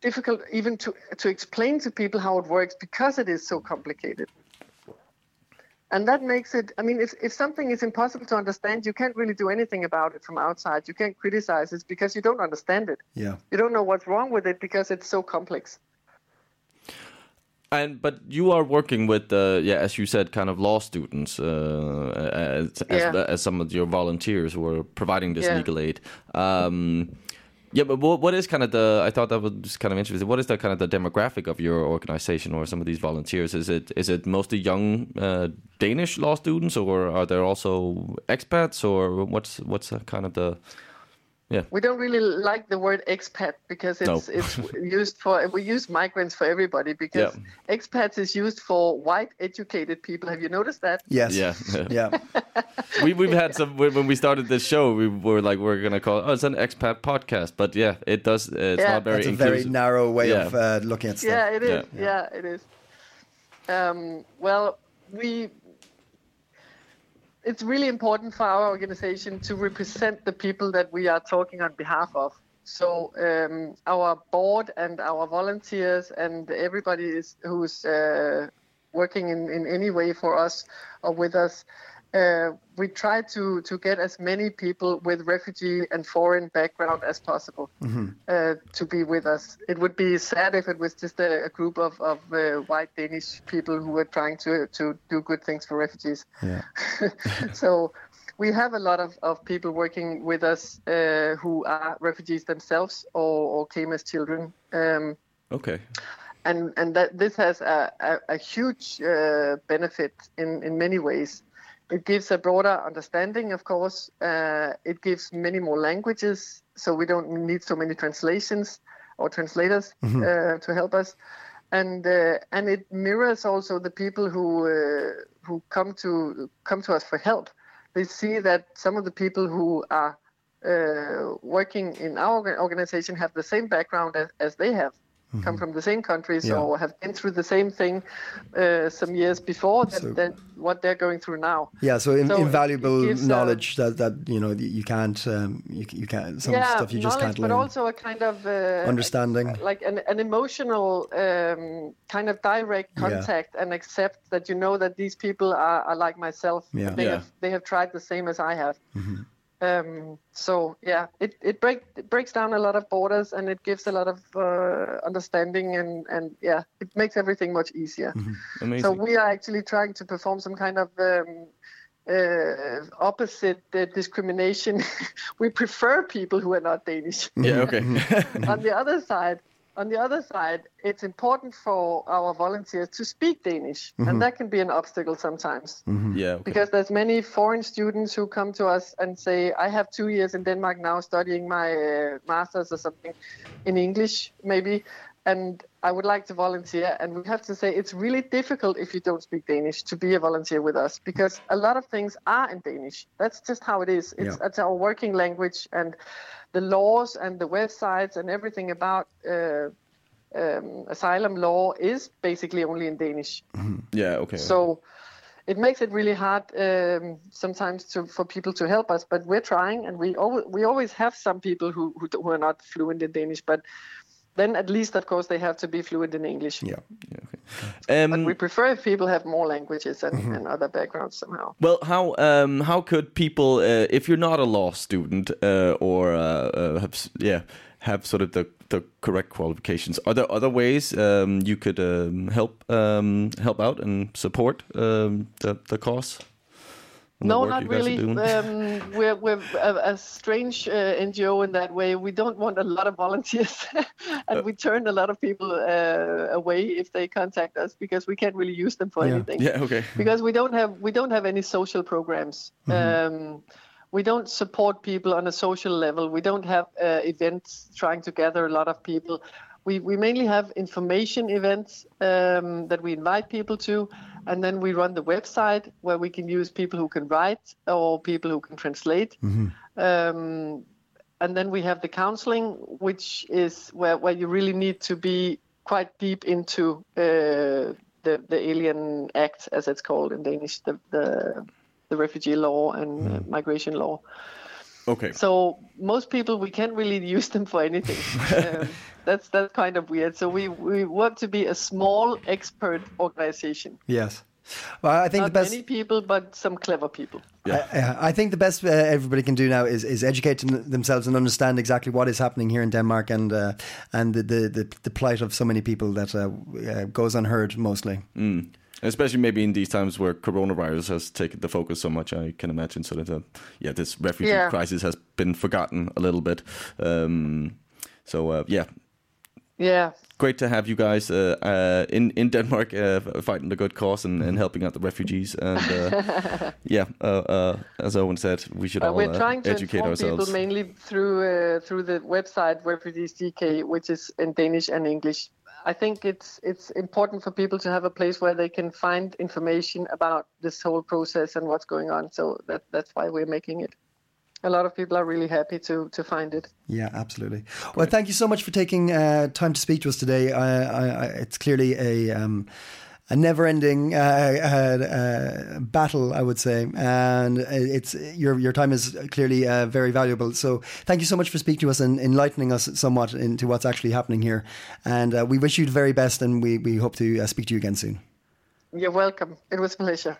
difficult even to to explain to people how it works because it is so complicated. And that makes it. I mean, if if something is impossible to understand, you can't really do anything about it from outside. You can't criticize it because you don't understand it. Yeah. You don't know what's wrong with it because it's so complex. And but you are working with, uh, yeah, as you said, kind of law students uh, as, Yeah. as as some of your volunteers who are providing this Yeah. legal aid. Um, yeah, but what, what is kind of the? I thought that was kind of interesting. What is the kind of the demographic of your organization or some of these volunteers? Is it is it mostly young uh, Danish law students, or are there also expats, or what's what's kind of the? Yeah. We don't really like the word expat because No. it's it's used for we use migrants for everybody because expats is used for white educated people. Have you noticed that? Yes. Yeah. Yeah. we we've had some when when we started this show. We were like we're gonna call it, oh it's an expat podcast, but yeah, it does. Uh, it's Yeah. not very It's a very narrow way Yeah. of uh, looking at stuff. Yeah, it is. Yeah. Yeah, it is. Um, well, we. It's really important for our organization to represent the people that we are talking on behalf of. So um, our board and our volunteers and everybody is, who's uh, working in, in any way for us or with us, uh, we try to, to get as many people with refugee and foreign background as possible uh, to be with us. It would be sad if it was just a, a group of, of uh, white Danish people who were trying to, to do good things for refugees. Yeah. so we have a lot of, of people working with us uh, who are refugees themselves or, or came as children. Um, Okay. and and that this has a, a, a huge uh, benefit in, in many ways. It gives a broader understanding, of course. Uh, it gives many more languages, so we don't need so many translations or translators uh, to help us. And uh, and it mirrors also the people who uh, who come to come to us for help. They see that some of the people who are uh, working in our organization have the same background as, as they have, come from the same countries Yeah. or have been through the same thing uh, some years before than, So- than what they're going through now. Yeah, so, in, So invaluable gives, uh, knowledge that that you know you can't um, you you can't some yeah, stuff you just can't learn. but also a kind of uh, Understanding. like an, an emotional um, kind of direct Yeah. contact and accept that you know that these people are, are like myself. Yeah. They Yeah. have they have tried the same as I have. Mm-hmm. Um, so yeah, it it, break, it breaks down a lot of borders and it gives a lot of uh, understanding and and yeah, it makes everything much easier. Mm-hmm. So we are actually trying to perform some kind of um, uh, opposite uh, discrimination. we prefer people who are not Danish. yeah. Okay. On the other side, on the other side, it's important for our volunteers to speak Danish, Mm-hmm. and that can be an obstacle sometimes. Yeah. Okay. Because there's many foreign students who come to us and say, "I have two years in Denmark now, studying my uh, masters or something in English, maybe, and I would like to volunteer." And we have to say it's really difficult if you don't speak Danish to be a volunteer with us because a lot of things are in Danish. That's just how it is. It's, Yeah. it's our working language, and the laws and the websites and everything about. Uh, um, asylum law is basically only in Danish. Yeah. Okay. So it makes it really hard um, sometimes to, for people to help us, but we're trying, and we always, we always have some people who, who who are not fluent in Danish, but then at least, of course, they have to be fluent in English. Yeah. um, But we prefer if people have more languages and, and other backgrounds somehow. Well, how um, how could people, uh, if you're not a law student uh, or uh, uh, have yeah have sort of the the correct qualifications, are there other ways um, you could um, help um, help out and support um, the the cause? And the No, not you guys are really. Um, we're we're a, a strange uh, NGO in that way. We don't want a lot of volunteers, and we turn a lot of people uh, away if they contact us because we can't really use them for Yeah. anything. yeah. Okay. because we don't have we don't have any social programs. Um, we don't support people on a social level. We don't have uh, events trying to gather a lot of people. We, we mainly have information events um, that we invite people to, and then we run the website where we can use people who can write or people who can translate. Um, and then we have the counseling, which is where, where you really need to be quite deep into uh, the the Alien Act, as it's called in Danish, the the, the refugee law and uh, migration law. Okay. So most people we can't really use them for anything. um, that's that's kind of weird. So we we work to be a small expert organization. Yes. Well, I think Not the best. many people, but some clever people. I, I think the best uh, everybody can do now is is educate them, themselves and understand exactly what is happening here in Denmark and uh, and the, the the the plight of so many people that uh, uh, goes unheard mostly. Mm. Especially maybe in these times where coronavirus has taken the focus so much, I can imagine sort of the yeah this refugee Yeah. crisis has been forgotten a little bit. Um, so uh, yeah, Yeah, great to have you guys uh, uh, in in Denmark uh, fighting the good cause and, and helping out the refugees. And uh, yeah, uh, uh, as Owen said, we should Uh, all we're uh, trying to educate ourselves. people mainly through uh, through the website Refugees DK, which is in Danish and English. I think it's it's important for people to have a place where they can find information about this whole process and what's going on. So that that's why we're making it. A lot of people are really happy to to find it. Yeah, absolutely. Well, thank you so much for taking uh, time to speak to us today. I, I, I, it's clearly a um, a never-ending uh, uh, uh, battle, I would say, and it's your your time is clearly uh, very valuable. So, thank you so much for speaking to us and enlightening us somewhat into what's actually happening here. And uh, we wish you the very best, and we we hope to uh, speak to you again soon. You're welcome. It was a pleasure.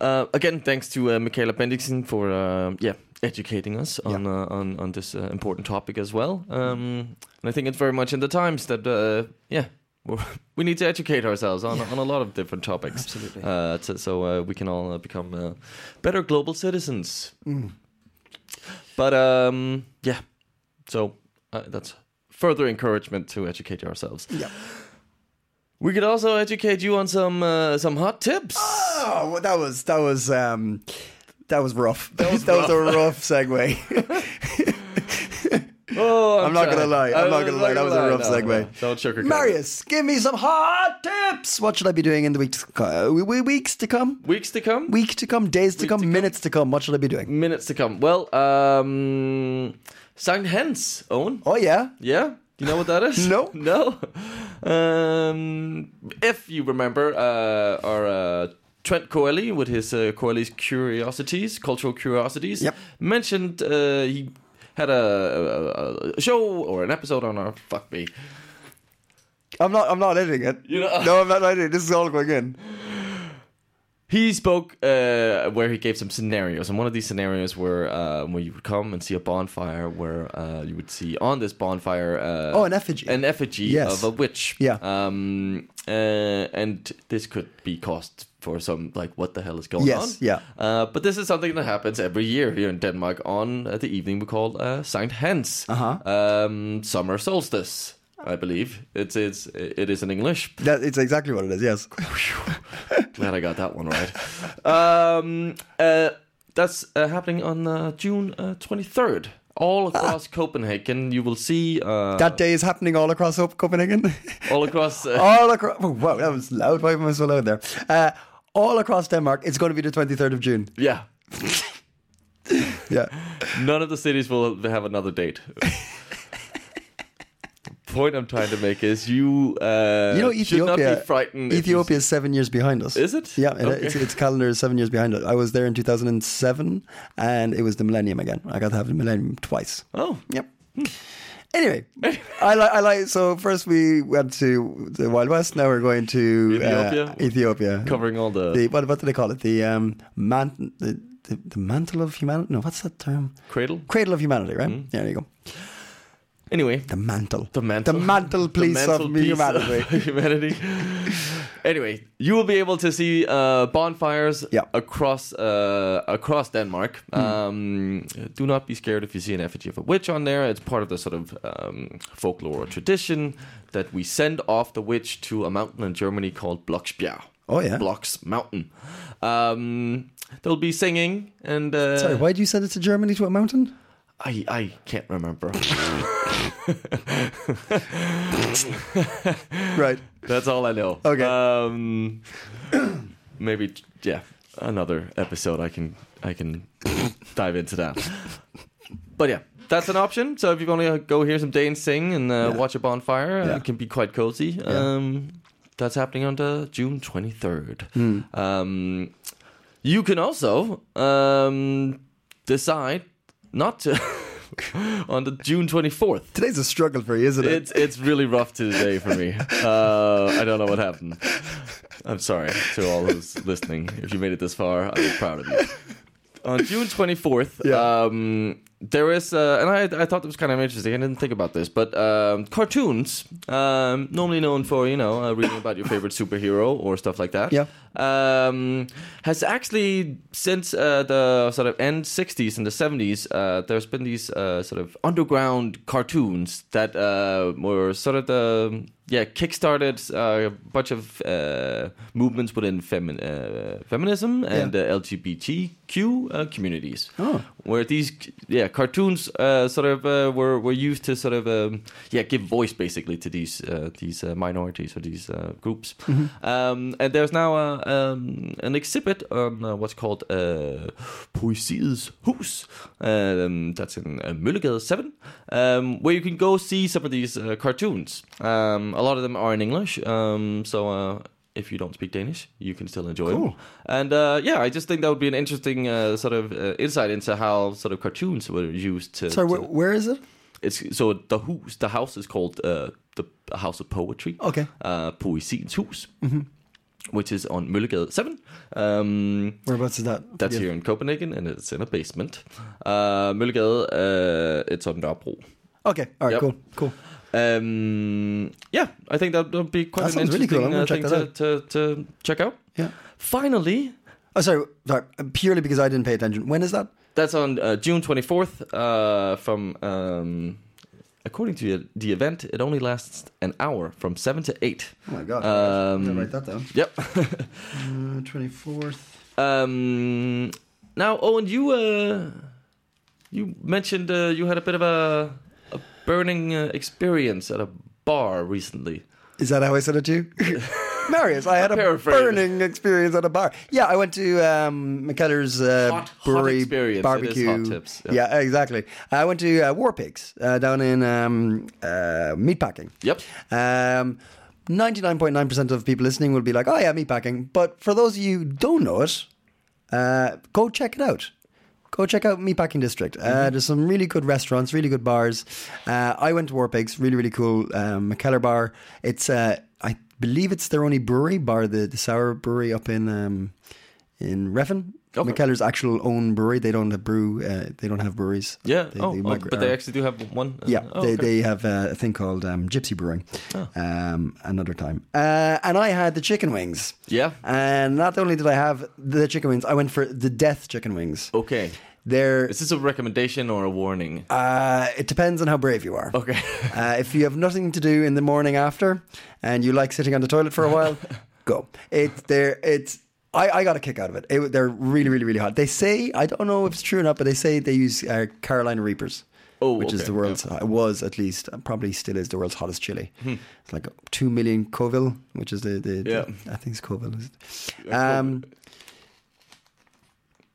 Uh, again, thanks to uh, Michala Bendixen for uh, yeah educating us on uh, on on this uh, important topic as well. Um, and I think it's very much in the times that uh, yeah we're- we need to educate ourselves on on a lot of different topics. Absolutely. Uh, to, so uh, we can all uh, become uh, better global citizens. But um, yeah, so uh, that's further encouragement to educate ourselves. Yeah. We could also educate you on some uh, some hot tips. Oh, well, that was that was um, that was rough. That was, that was a rough segue. Oh, I'm not gonna lie. I'm not I'm gonna lie. That was a rough No, segue. no. Don't sugarcoat. Marius, give me some hot tips. What should I be doing in the weeks uh, we- we- weeks to come? Weeks to come. Week to come, days to Week come, to come. minutes to come. What should I be doing? Minutes to come. Well, um, Sankt Hans, Owen. Oh yeah, Yeah. You know what that is? No. No. Um, if you remember, uh, our uh, Trent Coeli with his uh, Coeli's Curiosities, Cultural Curiosities, Yep. mentioned uh, he had a, a, a show or an episode on our fuck me. I'm not. I'm not editing it. You know- no, I'm not editing. This is all going in. He spoke uh, where he gave some scenarios, and one of these scenarios were uh, where you would come and see a bonfire, where uh, you would see on this bonfire uh, Oh, an effigy. an effigy Yes. of a witch. Yeah. Um, uh, and this could be caused for some like what the hell is going Yes, on? yeah. Uh, but this is something that happens every year here in Denmark on uh, the evening we call uh, Sankt Hans, Uh-huh. um, summer solstice. I believe it's it's it is in English. That, it's exactly what it is. Yes. Glad I got that one right. Um, uh, that's uh, happening on uh, June twenty third. All across Copenhagen, you will see uh, that day is happening all across Copenhagen. all across. Uh, all across. Oh, wow, that was loud. Why am I so loud there? All across Denmark, it's going to be the 23rd of June. yeah, Yeah. none of the cities will have another date. Point I'm trying to make is you. Uh, You know, should not Ethiopia. be frightened. Ethiopia is seven years behind us. Is it? Yeah, Okay. it's, its calendar is seven years behind us. I was there in 2007, and it was the millennium again. I got to have the millennium twice. Oh, Yep. Anyway, I like. I like. So first we went to the Wild West. Now we're going to Ethiopia? Uh, Ethiopia. covering all the, the what? What do they call it? The um man. The, the, the mantle of humanity. No, what's that term? cradle. Cradle of humanity. Right. Mm-hmm. There you go. Anyway, The mantle. the mantle, The mantelpiece the of mantelpiece humanity. of humanity. anyway, you will be able to see uh, bonfires Yeah. Across uh, across Denmark. Um, do not be scared if you see an effigy of a witch on there. It's part of the sort of um, folklore or tradition that we send off the witch to a mountain in Germany called Bloksbjerg. Oh, yeah. Blocks Mountain. Um, they'll be singing and uh, Sorry, why do you send it to Germany to a mountain? I I can't remember. Right. That's all I know. Okay. Um, maybe yeah, another episode I can I can dive into that. But yeah, that's an option. So if you want to go hear some Danes sing and uh, Yeah. watch a bonfire, uh, Yeah. it can be quite cozy. Um, that's happening on the June twenty third. Hmm. Um, you can also um, decide not to on the June twenty fourth. Today's a struggle for you, isn't it? It's it's really rough today for me. Uh, I don't know what happened. I'm sorry to all who's listening. If you made it this far, I'm proud of you. On June 24th, Yeah. um, there is, uh, and I, I thought it was kind of interesting. I didn't think about this, but um, cartoons, um, normally known for you know uh, reading about your favorite superhero or stuff like that, Yeah. um, has actually since uh, the sort of end 60s and the 70s, uh, there's been these uh, sort of underground cartoons that uh, were sort of the yeah kickstarted uh, a bunch of uh, movements within femi- uh, feminism and Yeah. uh, LGBTQ uh, communities, Oh. where these yeah cartoons uh, sort of uh, were were used to sort of um, yeah give voice basically to these uh, these uh, minorities or these uh, groups. Um, and there's now a, um, an exhibit on uh, what's called uh, Poesiens Hus. Um, that's in uh, Møllegade 7, um, where you can go see some of these uh, cartoons. A lot of them are in English, um, so uh, if you don't speak Danish, you can still enjoy them. And uh, yeah, I just think that would be an interesting uh, sort of uh, insight into how sort of cartoons were used to. Sorry, to- where, where is it? it's so the house. The house is called uh, the House of Poetry. Okay. Uh, Poesiens Hus, which is on Møllegade Seven. Um, Whereabouts is that? that's Yeah. here in Copenhagen, and it's in a basement. Uh, Møllegade, uh, it's on Nørrebro. Okay. All right. Yep. Cool. Cool. Um, yeah, I think that would be quite That an sounds really cool. interesting uh, thing to, to, to check out. Yeah. Finally, Oh, sorry. Sorry. Purely because I didn't pay attention. When is that? That's on uh, June 24th. Uh, from um, according to the event, it only lasts an hour from seven to eight. Oh my god. Um, write that down. Yep. Twenty fourth. um, now, Owen, you uh, you mentioned uh, you had a bit of a burning uh, experience at a bar recently. Is that how I said it to you? Marius, I had a burning experience at a bar. Yeah, I went to um, Mikkeller's uh, Hot- hot brewery is barbecue. hot tips, yeah. Yeah. exactly. I went to uh, War Pigs uh, down in um, uh, meatpacking. Yep. Um, 99.9% of people listening will be like, oh yeah, meatpacking. But for those of you who don't know it, uh, go check it out. Go check out Meatpacking District. Uh, there's some really good restaurants, really good bars. Uh, I went to War Pigs, really, really cool. Um, Mikkeller Bar. It's, uh, I believe it's their only brewery, bar the, the Sour Brewery up in um, in Refn. Okay. Mikkeller's actual own brewery. They don't have brew. Uh, they don't have breweries. Yeah. They- oh, they oh, but they actually do have one. uh, yeah, oh, they, okay. they have uh, a thing called um, Gypsy Brewing. Um, another time, uh, and I had the chicken wings. Yeah. and not only did I have the chicken wings, I went for the death chicken wings. Okay. They're Is this a recommendation or a warning? uh, it depends on how brave you are. Okay. Uh, if you have nothing to do in the morning after, and you like sitting on the toilet for a while, go. It's there. It's. I, I got a kick out of it. it. They're really, really, really hot. They say I don't know if it's true or not, but they say they use uh, Carolina Reapers. Oh, which is the world's it was at least uh, probably still is the world's hottest chili. Hmm. It's like two million Coville, which is the, the, the- Yeah. I think it's Coville. Is it? Yeah, Um,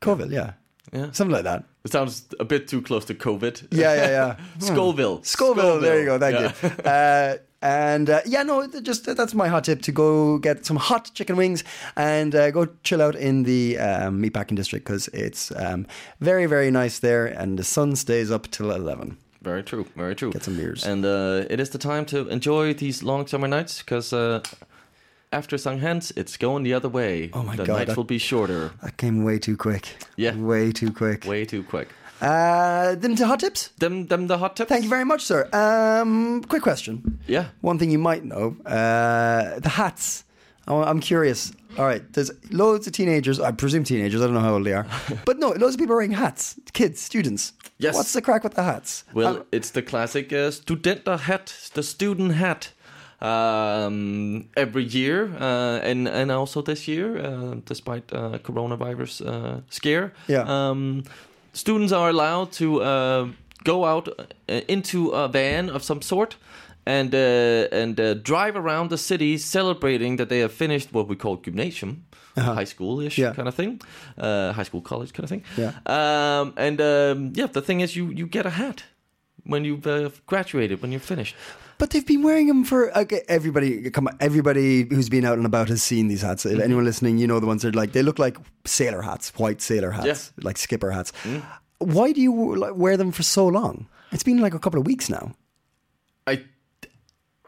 Coville, yeah, Yeah. Something like that. It sounds a bit too close to COVID. Yeah, yeah, yeah. Scoville. Scoville. There you go. Thank Yeah. you. Uh, and uh, yeah, no, just that's my hot tip to go get some hot chicken wings and uh, go chill out in the um, meatpacking district because it's um, very, very nice there, and the sun stays up till eleven. Very true. Very true. Get some beers. And uh, it is the time to enjoy these long summer nights because uh, after Sankt Hans, it's going the other way. Oh my the God, nights that- will be shorter. That came way too quick. Yeah. way too quick. Way too quick. Uh, then to hot tips. Them, them, the hot tips. Thank you very much, sir. Um, quick question. Yeah. One thing you might know: uh, the hats. I'm curious. All right, there's loads of teenagers. I presume teenagers. I don't know how old they are, but no, loads of people wearing hats. Kids, students. Yes. What's the crack with the hats? Well, Um, it's the classic uh, studenter hat, the student hat. Um, every year, uh, and and also this year, uh, despite uh, coronavirus uh, scare, Yeah. um, students are allowed to uh, go out uh, into a van of some sort and uh, and uh, drive around the city celebrating that they have finished what we call gymnasium, high school-ish Uh-huh. Yeah. kind of thing, uh, high school college kind of thing. Yeah. Um, and um, yeah, the thing is, you you get a hat when you've uh, graduated, when you're finished. But they've been wearing them for okay, everybody. Come on, everybody who's been out and about has seen these hats. Mm-hmm. If anyone listening, you know the ones that are like they look like sailor hats, white sailor hats, like skipper hats. Mm. Why do you like, wear them for so long? It's been like a couple of weeks now. I,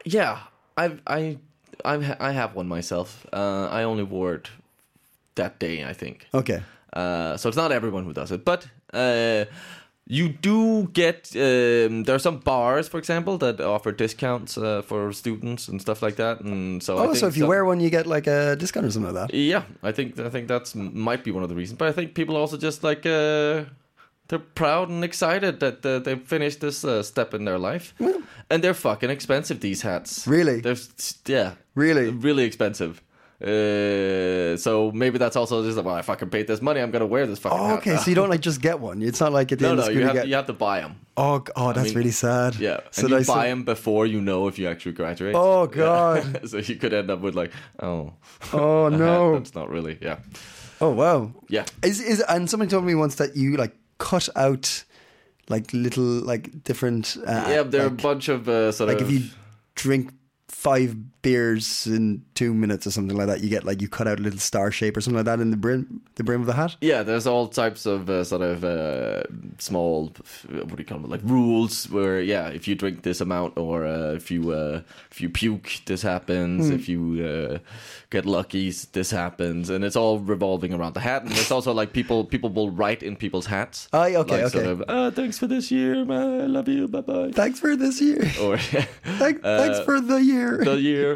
yeah, I've I I've I have one myself. Uh, I only wore it that day, I think. Okay. Uh, so it's not everyone who does it, but uh, you do get. Um, there are some bars, for example, that offer discounts uh, for students and stuff like that. And so, I Oh, think so if you some- wear one, you get like a discount or something like that. yeah, I think I think that's might be one of the reasons. But I think people also just like uh, they're proud and excited that uh, they've finished this uh, step in their life, and they're fucking expensive. These hats, Really? They're yeah, Really? really expensive. Uh, so maybe that's also just like, well, I fucking paid this money. I'm gonna wear this fucking Oh, okay, so you don't like just get one. It's not like at the no, end no, you have get. you have to buy them. Oh, oh, that's mean, really sad. Yeah, So and you buy them before you know if you actually graduate. Oh, Yeah. God. so you could end up with like, oh, Oh no. that's not really. Yeah, Oh wow. yeah. Is is and somebody told me once that you like cut out like little like different. Uh, yeah, there are like, a bunch of uh, sort like of like if you drink five beers in two minutes or something like that, you get like you cut out a little star shape or something like that in the brim the brim of the hat. Yeah, there's all types of uh, sort of uh, small, what do you call them, like rules where yeah, if you drink this amount or uh, if you uh, if you puke, this happens. Hmm. If you uh, get lucky, this happens, and it's all revolving around the hat. And it's also like people people will write in people's hats. Aye, okay, like, Sort okay. of, oh, thanks for this year, man. I love you. Bye bye. Thanks for this year. Or Thank, thanks uh, for the year. the year.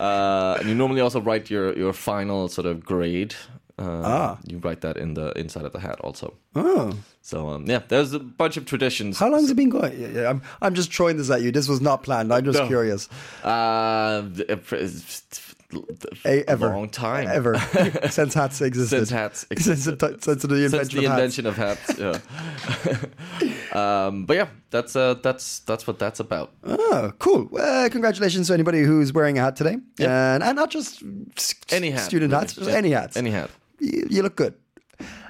Uh, and you normally also write your your final sort of grade. Uh, Ah. You write that in the inside of the hat also. oh, So um, yeah, there's a bunch of traditions. how long has it been going? Yeah, yeah, I'm I'm just throwing this at you. This was not planned. I'm just No. curious. Uh, th- A- ever, long time. ever since hats existed. Since hats since the, existed. since the invention Since the of hats. of hats. Yeah. um, but yeah, that's uh, that's that's what that's about. Oh, cool. Uh, congratulations to anybody who's wearing a hat today. Yeah. And, and not just Any hat, student really. hats, just Yeah. any hats. Any hat. You, you look good.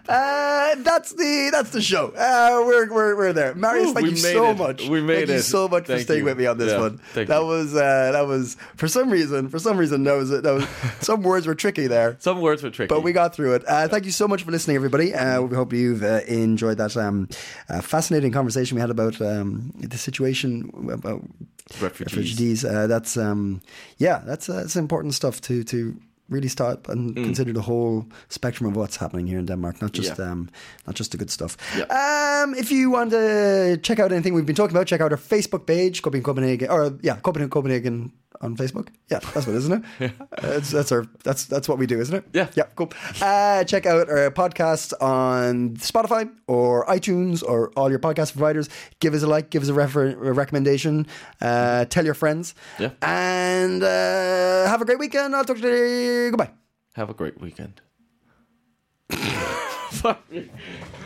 Uh, that's the that's the show. Uh, we're we're we're there. Marius, Ooh, thank you so it. much. We made thank you so much for staying you. with me on this Yeah, one. thank that you. was uh, that was for some reason for some reason that was that was some words were tricky there. Some words were tricky. But we got through it. Uh, thank you so much for listening, everybody. Uh, we hope you've uh, enjoyed that um, uh, fascinating conversation we had about um, the situation about refugees. refugees. Uh, that's um, yeah, that's uh, that's important stuff to to really start and consider the whole spectrum of what's happening here in Denmark, not just Yeah. um, not just the good stuff. Yeah. Um, if you want to check out anything we've been talking about, check out our Facebook page, Copenhagen Copenhagen, or yeah, Copenhagen Copenhagen on Facebook. Yeah, that's what, isn't it? Uh, that's, our that's that's what we do, isn't it? Yeah. yeah, cool. Uh, check out our podcast on Spotify or iTunes or all your podcast providers. Give us a like, give us a, refer- a recommendation. Uh, tell your friends. Yeah. and uh, have a great weekend. I'll talk to you. Goodbye. Have a great weekend.